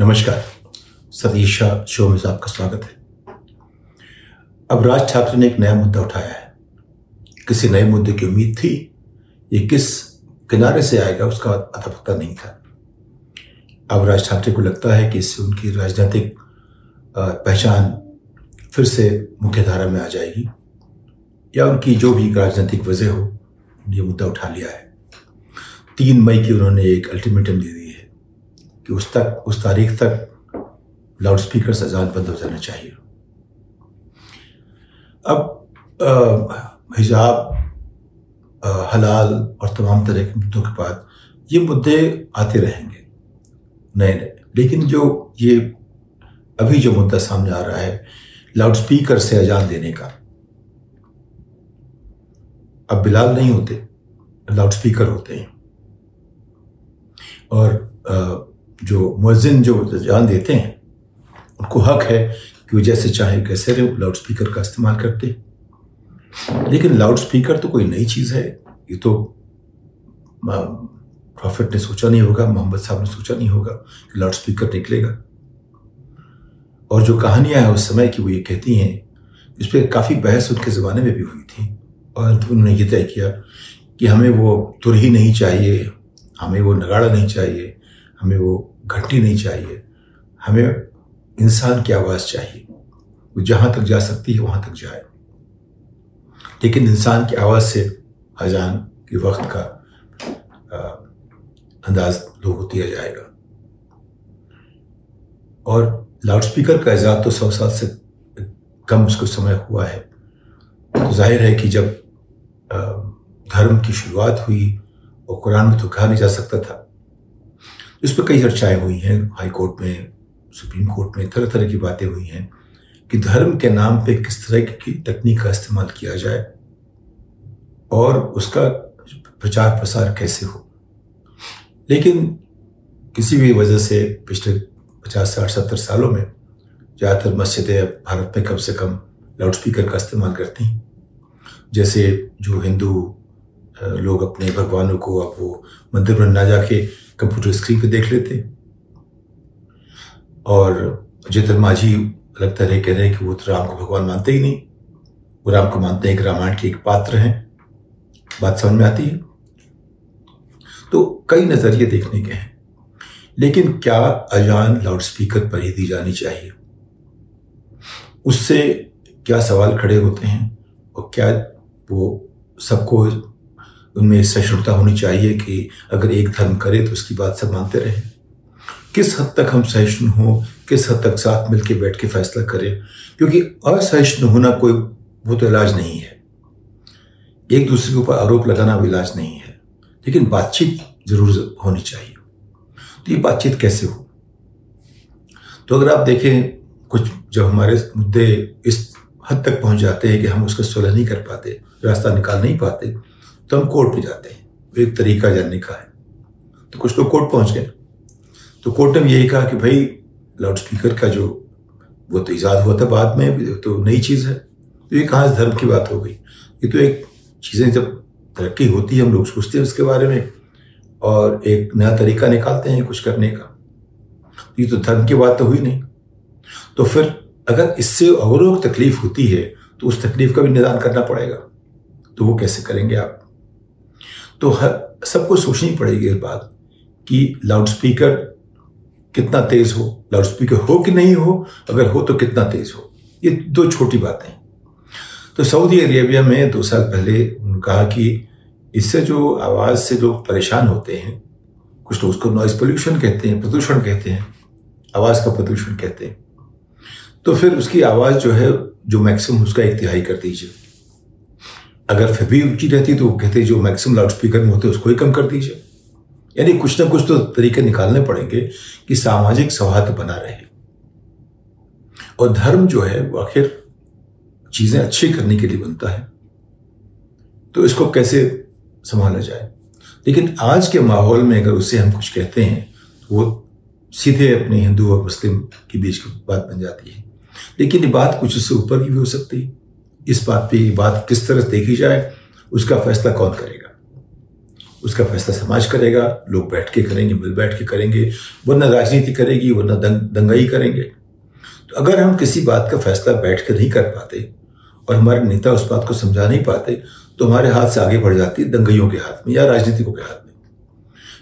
नमस्कार। सतीश शो में आपका स्वागत है। अब राज ठाकरे ने एक नया मुद्दा उठाया है। किसी नए मुद्दे की उम्मीद थी, ये किस किनारे से आएगा उसका अता पता नहीं था। अब राज ठाकरे को लगता है कि इससे उनकी राजनीतिक पहचान फिर से मुख्य धारा में आ जाएगी। या उनकी जो भी राजनीतिक वजह हो ये मुद्दा उठा लिया है। तीन मई की उन्होंने एक अल्टीमेटम दे दी कि उस तक, उस तारीख तक लाउड स्पीकर से अजान बंद हो जाना चाहिए। अब हिजाब हलाल और तमाम तरह के मुद्दों के बाद ये मुद्दे आते रहेंगे नए नए लेकिन जो ये, अभी जो मुद्दा सामने आ रहा है लाउड स्पीकर से अजान देने का, अब बिलाल नहीं होते लाउड स्पीकर होते हैं। और जो मुजिन जो जान देते हैं, उनको हक है कि वो जैसे चाहे कैसे रहे लाउड स्पीकर का इस्तेमाल करते। लेकिन लाउड स्पीकर तो कोई नई चीज़ है, ये तो प्रॉफिट ने सोचा नहीं होगा, मोहम्मद साहब ने सोचा नहीं होगा कि लाउड स्पीकर निकलेगा। और जो कहानियाँ हैं उस समय की वो ये कहती हैं, इस पर काफ़ी बहस उनके ज़माने में भी हुई थी, और उन्होंने ये तय किया कि हमें वो तुरही नहीं चाहिए, हमें वो नगाड़ा नहीं चाहिए हमें वो घंटी नहीं चाहिए। हमें इंसान की आवाज़ चाहिए। वो जहाँ तक जा सकती है, वहाँ तक जाए। लेकिन इंसान की आवाज़ से अजान के वक्त का अंदाज लोगों को दिया जाएगा। और लाउड स्पीकर का ईजाद तो सौ साल से कम उसको समय हुआ है। तो ज़ाहिर है कि जब धर्म की शुरुआत हुई और कुरान में तो कहा नहीं जा सकता था इस पर कई चर्चाएँ हुई हैं, हाई कोर्ट में, सुप्रीम कोर्ट में तरह तरह की बातें हुई हैं कि धर्म के नाम पे किस तरह की तकनीक का इस्तेमाल किया जाए और उसका प्रचार प्रसार कैसे हो। लेकिन किसी भी वजह से पिछले पचास साठ सत्तर सालों में ज़्यादातर मस्जिदें भारत में कम से कम लाउड स्पीकर का इस्तेमाल करती हैं। जैसे जो हिंदू लोग अपने भगवानों को अब वो मंदिर में ना जाके कंप्यूटर स्क्रीन पे देख लेते। और जितन माझी लगता रहे कह रहे हैं कि वो तो राम को भगवान मानते ही नहीं। वो राम को मानते हैं कि रामायण के एक पात्र हैं। बात समझ में आती है? तो कई नज़रिए देखने के हैं। लेकिन क्या अजान लाउड स्पीकर पर ही दी जानी चाहिए? उससे क्या सवाल खड़े होते हैं? और क्या वो सबको उनमें सहिष्णुता होनी चाहिए कि अगर एक धर्म करे तो उसकी बात सब मानते रहें। किस हद तक हम सहिष्णु हों, किस हद तक साथ मिलकर बैठ के फैसला करें? क्योंकि असहिष्णु होना कोई, वो तो इलाज नहीं है। एक दूसरे के ऊपर आरोप लगाना भी इलाज नहीं है। लेकिन बातचीत ज़रूर होनी चाहिए। तो ये बातचीत कैसे हो? तो अगर आप देखें, कुछ जब हमारे मुद्दे इस हद तक पहुँच जाते हैं कि हम उसका सुलह नहीं कर पाते, रास्ता निकाल नहीं पाते तो हम कोर्ट पे जाते हैं। वो एक तरीका जानने का है। तो कुछ लोग कोर्ट पहुँच गए। तो कोर्ट ने यही कहा कि भाई लाउड स्पीकर का जो वो तो ईजाद हुआ था बाद में तो नई चीज़ है। तो ये कहाँ धर्म की बात हो गई। ये तो एक चीज़ें जब तरक्की होती है, हम लोग सोचते हैं उसके बारे में, और एक नया तरीका निकालते हैं कुछ करने का। ये तो धर्म की बात तो हुई नहीं। तो फिर अगर इससे और तकलीफ़ होती है तो उस तकलीफ़ का भी निदान करना पड़ेगा। तो वो कैसे करेंगे आप? तो हर सबको सोचनी पड़ेगी इस बात कि लाउड स्पीकर कितना तेज हो लाउड स्पीकर हो कि नहीं हो, अगर हो तो कितना तेज हो। ये दो छोटी बातें तो सऊदी अरेबिया में दो साल पहले उन्होंने कहा कि इससे जो आवाज़ से लोग परेशान होते हैं, कुछ लोग उसको नॉइज़ पोल्यूशन कहते हैं, प्रदूषण कहते हैं, आवाज़ का प्रदूषण कहते हैं। तो फिर उसकी आवाज़ जो है, जो मैक्सिमम उसका एक तिहाई कर दीजिए। अगर फिर भी ऊँची रहती तो वो कहते जो मैक्सिमम लाउड स्पीकर में होते उसको ही कम कर दीजिए। यानी कुछ ना कुछ तो तरीके निकालने पड़ेंगे कि सामाजिक सौहार्द बना रहे। और धर्म जो है, वो आखिर चीज़ें अच्छी करने के लिए बनता है। तो इसको कैसे संभाला जाए? लेकिन आज के माहौल में अगर उससे हम कुछ कहते हैं तो वो सीधे अपने हिंदू और मुस्लिम के बीच की बात बन जाती है। लेकिन ये बात कुछ उससे ऊपर की भी हो सकती है। इस बात पे ये बात किस तरह से देखी जाए उसका फैसला कौन करेगा? उसका फैसला समाज करेगा लोग बैठ के करेंगे मिल बैठ के करेंगे वरना राजनीति करेगी वरना दंग, दंगाई करेंगे। तो अगर हम किसी बात का फैसला बैठ कर नहीं कर पाते और हमारे नेता उस बात को समझा नहीं पाते तो हमारे हाथ से आगे बढ़ जाती है दंगइयों के हाथ में या राजनीतिकों के हाथ में।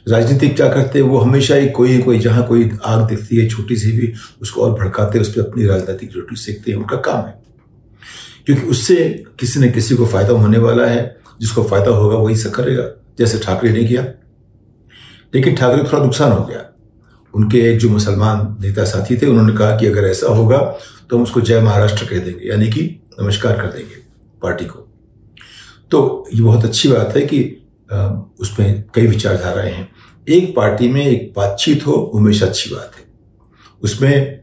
राजनीतिक क्या करते हैं? वो हमेशा ही कोई कोई जहाँ कोई आग दिखती है छोटी सी भी उसको और भड़काते उस पर अपनी राजनीतिक रोटी सेकते हैं उनका काम है। क्योंकि उससे किसी न किसी को फ़ायदा होने वाला है, जिसको फ़ायदा होगा वही सब करेगा। जैसे ठाकरे ने किया। लेकिन ठाकरे को थोड़ा नुकसान हो गया। उनके एक जो मुसलमान नेता साथी थे, उन्होंने कहा कि अगर ऐसा होगा तो हम उसको जय महाराष्ट्र कह देंगे, यानी कि नमस्कार कर देंगे पार्टी को। तो ये बहुत अच्छी बात है कि उसमें कई विचारधाराएँ हैं। एक पार्टी में एक बातचीत हो हमेशा अच्छी बात है। उसमें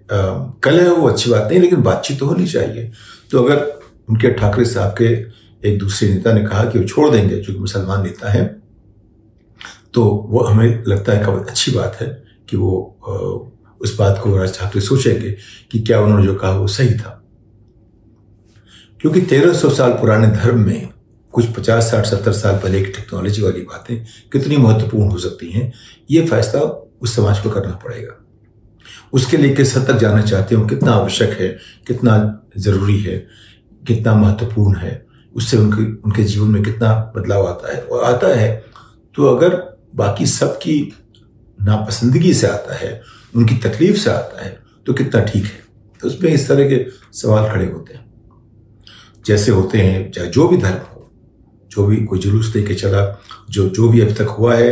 कलह हो अच्छी बात नहीं, लेकिन बातचीत तो होनी चाहिए। तो अगर उनके ठाकरे साहब के एक दूसरे नेता ने कहा कि वो छोड़ देंगे जो मुसलमान नेता है। तो वो हमें लगता है काफ़ी अच्छी बात है कि वो उस बात को राज ठाकरे सोचेंगे कि क्या उन्होंने जो कहा वो सही था। क्योंकि तेरह सौ साल पुराने धर्म में कुछ पचास, साठ, सत्तर साल पहले की टेक्नोलॉजी वाली बातें कितनी महत्वपूर्ण हो सकती हैं, ये फैसला उस समाज को करना पड़ेगा। उसके लिए किस हद तक जाना चाहते हो कितना आवश्यक है, कितना ज़रूरी है कितना महत्वपूर्ण है, उससे उनके उनके जीवन में कितना बदलाव आता है। और आता है तो अगर बाकी सबकी नापसंदगी से आता है, उनकी तकलीफ़ से आता है तो कितना ठीक है? तो उसमें इस तरह के सवाल खड़े होते हैं। जैसे होते हैं, चाहे जो भी धर्म हो, जो भी कोई जुलूस दे के चला, जो जो भी अभी तक हुआ है,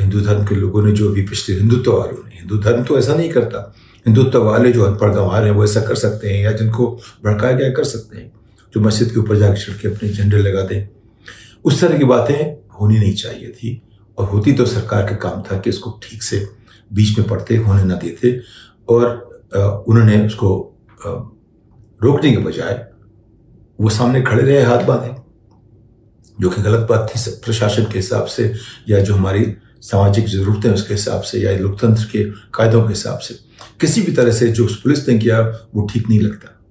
हिंदू धर्म के लोगों ने जो भी पिछले हिंदुत्व वालों ने, हिंदू धर्म तो ऐसा नहीं करता, हिंदुत्व वाले जो अनपढ़ गंवार हैं, वो ऐसा कर सकते हैं, या जिनको भड़काया गया कर सकते हैं। जो मस्जिद के ऊपर जाकर चढ़ के अपने झंडे लगा दें उस तरह की बातें होनी नहीं चाहिए थी और होती तो सरकार का काम था कि इसको ठीक से बीच में पड़ते होने ना देते और उन्होंने उसको रोकने के बजाय वो सामने खड़े रहे, हाथ बांधे, जो कि गलत बात थी प्रशासन के हिसाब से या जो हमारी सामाजिक जरूरतें उसके हिसाब से या लोकतंत्र के कायदों के हिसाब से। किसी भी तरह से जो पुलिस ने किया, वो ठीक नहीं लगता।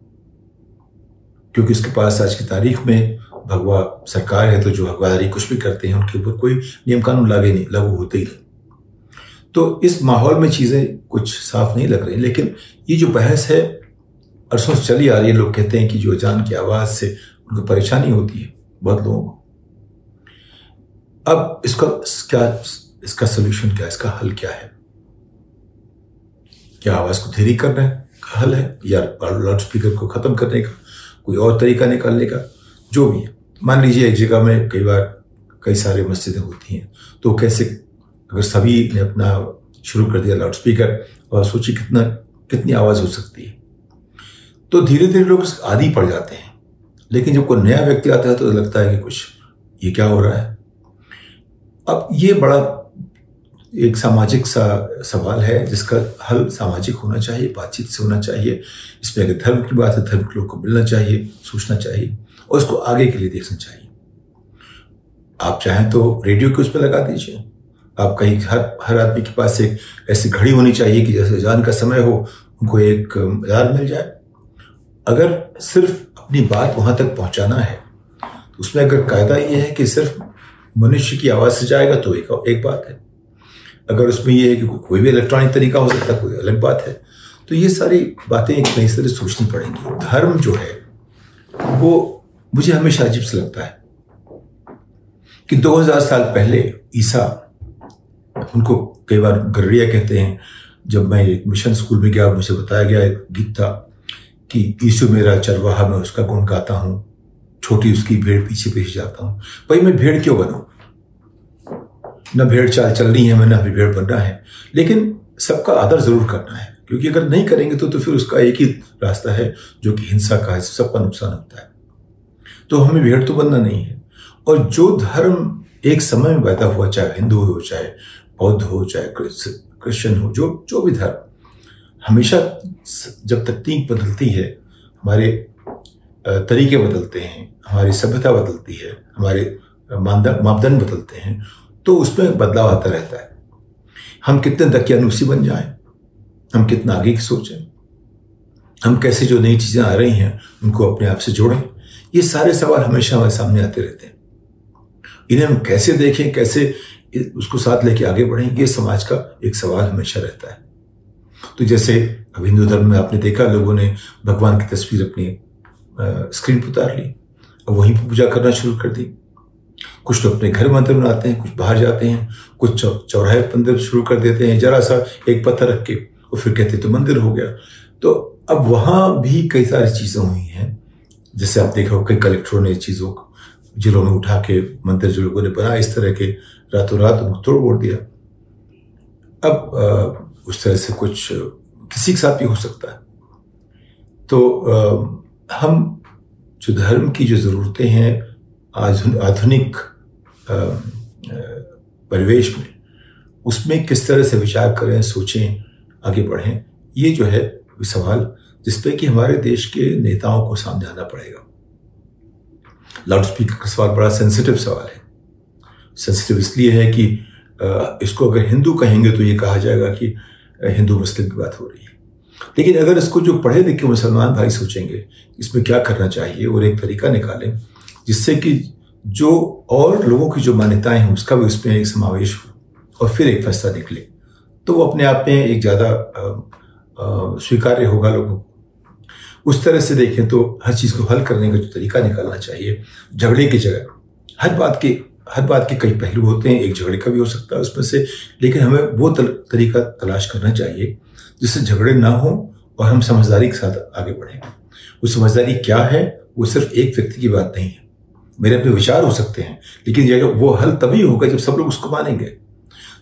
क्योंकि उसके पास आज की तारीख में भगवा सरकार है तो जो भगवादारी कुछ भी करते हैं, उनके ऊपर कोई नियम कानून लागे नहीं, लागू होते ही नहीं। तो इस माहौल में चीज़ें कुछ साफ़ नहीं लग रही, लेकिन ये जो बहस है, अरसों से चली आ रही है। लोग कहते हैं कि जो जान की आवाज़ से उनको परेशानी होती है, बहुत लोगों को। अब इसका, क्या, इसका सोल्यूशन क्या, इसका हल क्या है? क्या आवाज़ को धीरे करना है? का हल है? या लाउड स्पीकर को खत्म करने का? कोई और तरीका निकालने का, जो भी है। मान लीजिए एक जगह में कई बार कई सारे मस्जिदें होती हैं तो कैसे अगर सभी ने अपना शुरू कर दिया लाउड स्पीकर और सोचिए कितना, कितनी आवाज़ हो सकती है। तो धीरे धीरे लोग आदि पड़ जाते हैं। लेकिन जब कोई नया व्यक्ति आता है तो लगता है कि कुछ, ये क्या हो रहा है? अब ये बड़ा एक सामाजिक सा, सवाल है जिसका हल सामाजिक होना चाहिए, बातचीत से होना चाहिए। इसमें अगर धर्म की बात है, धर्म के लोग को मिलना चाहिए, सोचना चाहिए और उसको आगे के लिए देखना चाहिए। आप चाहें तो रेडियो के उस पर लगा दीजिए। आप कहीं हर हर आदमी के पास एक ऐसी घड़ी होनी चाहिए कि जैसे जान का समय हो, उनको एक याद मिल जाए। अगर सिर्फ़ अपनी बात वहाँ तक पहुँचाना है तो उसमें अगर कायदा ये है कि सिर्फ़ मनुष्य की आवाज़ से जाएगा तो एक एक बात है। अगर उसमें ये है कि कोई भी इलेक्ट्रॉनिक तरीका हो सकता है, कोई अलग बात है। तो ये सारी बातें एक नई तरह सोचनी पड़ेंगी। धर्म जो है, वो मुझे हमेशा अजीब से लगता है कि 2000 साल पहले ईसा, उनको कई बार गर्रिया कहते हैं। जब मैं एक मिशन स्कूल में गया, मुझे बताया गया एक गीत था कि ईसु मेरा चरवाहा, मैं उसका गुण गाता हूँ, छोटी उसकी भेड़ पीछे पीछे जाता हूँ। भाई, मैं भेड़ क्यों बनू? न भेड़ चाल चलनी है, मैं न भी भेड़ बनना है। लेकिन सबका आदर ज़रूर करना है, क्योंकि अगर नहीं करेंगे तो तो फिर उसका एक ही रास्ता है, जो कि हिंसा का है, सबका नुकसान होता है। तो हमें भेड़ तो बनना नहीं है। और जो धर्म एक समय में पैदा हुआ, चाहे हिंदू हो, चाहे बौद्ध हो, चाहे क्रिश्चियन हो, जो जो भी धर्म, हमेशा जब तकनीक बदलती है, हमारे तरीके बदलते हैं, हमारी सभ्यता बदलती है, हमारे मापदंड बदलते हैं तो उसमें बदलाव आता रहता है। हम कितने दकियानुसी बन जाएँ, हम कितना आगे की सोचें, हम कैसे जो नई चीज़ें आ रही हैं, उनको अपने आप से जोड़ें, ये सारे सवाल हमेशा हमारे सामने आते रहते हैं। इन्हें हम कैसे देखें, कैसे उसको साथ लेके आगे बढ़ें, ये समाज का एक सवाल हमेशा रहता है। तो जैसे अब हिंदू धर्म में आपने देखा, लोगों ने भगवान की तस्वीर अपनी स्क्रीन पर उतार ली, और वहीं पर पूजा करना शुरू कर दी। कुछ लोग अपने घर मंदिर बनाते हैं कुछ बाहर जाते हैं कुछ चौराहे मंदिर शुरू कर देते हैं जरा सा एक पत्थर रख के और फिर कहते तो मंदिर हो गया। तो अब वहाँ भी कई सारी चीज़ें हुई हैं। जैसे आप देखो कई कलेक्टरों ने चीज़ों को जिलों में उठा के मंदिर जो लोगों ने बनाया इस तरह के रातों रात उनको तोड़ बोड़ दिया। अब आ, उस तरह से कुछ किसी के साथ भी हो सकता है। तो आ, हम जो धर्म की जो ज़रूरतें हैं आधुनिक परिवेश में उसमें किस तरह से विचार करें, सोचें, आगे बढ़ें, ये जो है सवाल जिसपे कि हमारे देश के नेताओं को सामने आना पड़ेगा। लाउड स्पीकर का सवाल बड़ा सेंसिटिव सवाल है। सेंसिटिव इसलिए है कि इसको अगर हिंदू कहेंगे तो ये कहा जाएगा कि हिंदू मुस्लिम की बात हो रही है। लेकिन अगर इसको जो पढ़े लिखे मुसलमान भाई सोचेंगे, इसमें क्या करना चाहिए और एक तरीका निकालें जिससे कि जो और लोगों की जो मान्यताएँ हैं उसका भी उसमें एक समावेश हो और फिर एक फैसला निकले। तो वो अपने आप में एक ज़्यादा स्वीकार्य होगा लोगों को। उस तरह से देखें तो हर चीज़ को हल करने का जो तरीका निकालना चाहिए झगड़े की जगह। हर बात के हर बात के कई पहलू होते हैं एक झगड़े का भी हो सकता है उसमें से लेकिन हमें वो तल, तरीका तलाश करना चाहिए जिससे झगड़े ना हो और हम समझदारी के साथ आगे बढ़ें। वो समझदारी क्या है वो सिर्फ़ एक व्यक्ति की बात नहीं है। मेरे अपने विचार हो सकते हैं। लेकिन ये वो हल तभी होगा जब सब लोग उसको मानेंगे।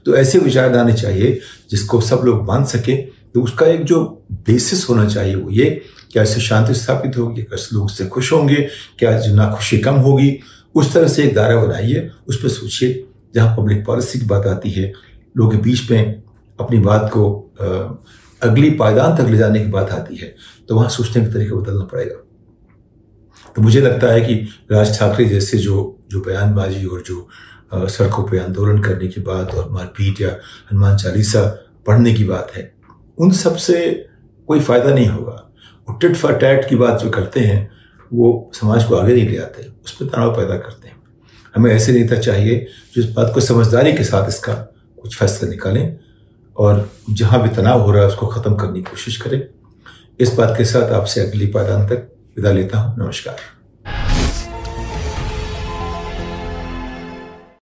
तो ऐसे विचार लाने चाहिए जिसको सब लोग मान सके। तो उसका एक जो बेसिस होना चाहिए वो ये क्या इससे शांति स्थापित होगी क्या लोग उससे खुश होंगे क्या जो नाखुशी कम होगी। उस तरह से एक दायरा बनाइए, उस पर सोचिए, जहाँ पब्लिक पॉलिसी की बात आती है। लोगों के बीच में अपनी बात को अगली पायदान तक ले जाने की बात आती है। तो वहाँ सोचने का तरीका बदलना पड़ेगा। तो मुझे लगता है कि राज ठाकरे जैसे जो जो बयानबाजी और जो सड़कों पर आंदोलन करने की बात और मारपीट या हनुमान चालीसा पढ़ने की बात है, उन सबसे कोई फ़ायदा नहीं होगा। वो टिट फॉर टैट की बात जो करते हैं, वो समाज को आगे नहीं ले आते, उस पर तनाव पैदा करते हैं। हमें ऐसे नेता चाहिए, जो इस बात को समझदारी के साथ इसका कुछ फैसला निकालें और जहाँ भी तनाव हो रहा है उसको ख़त्म करने की कोशिश करें। इस बात के साथ आपसे अगली पायदान तक विदा लेता हूँ नमस्कार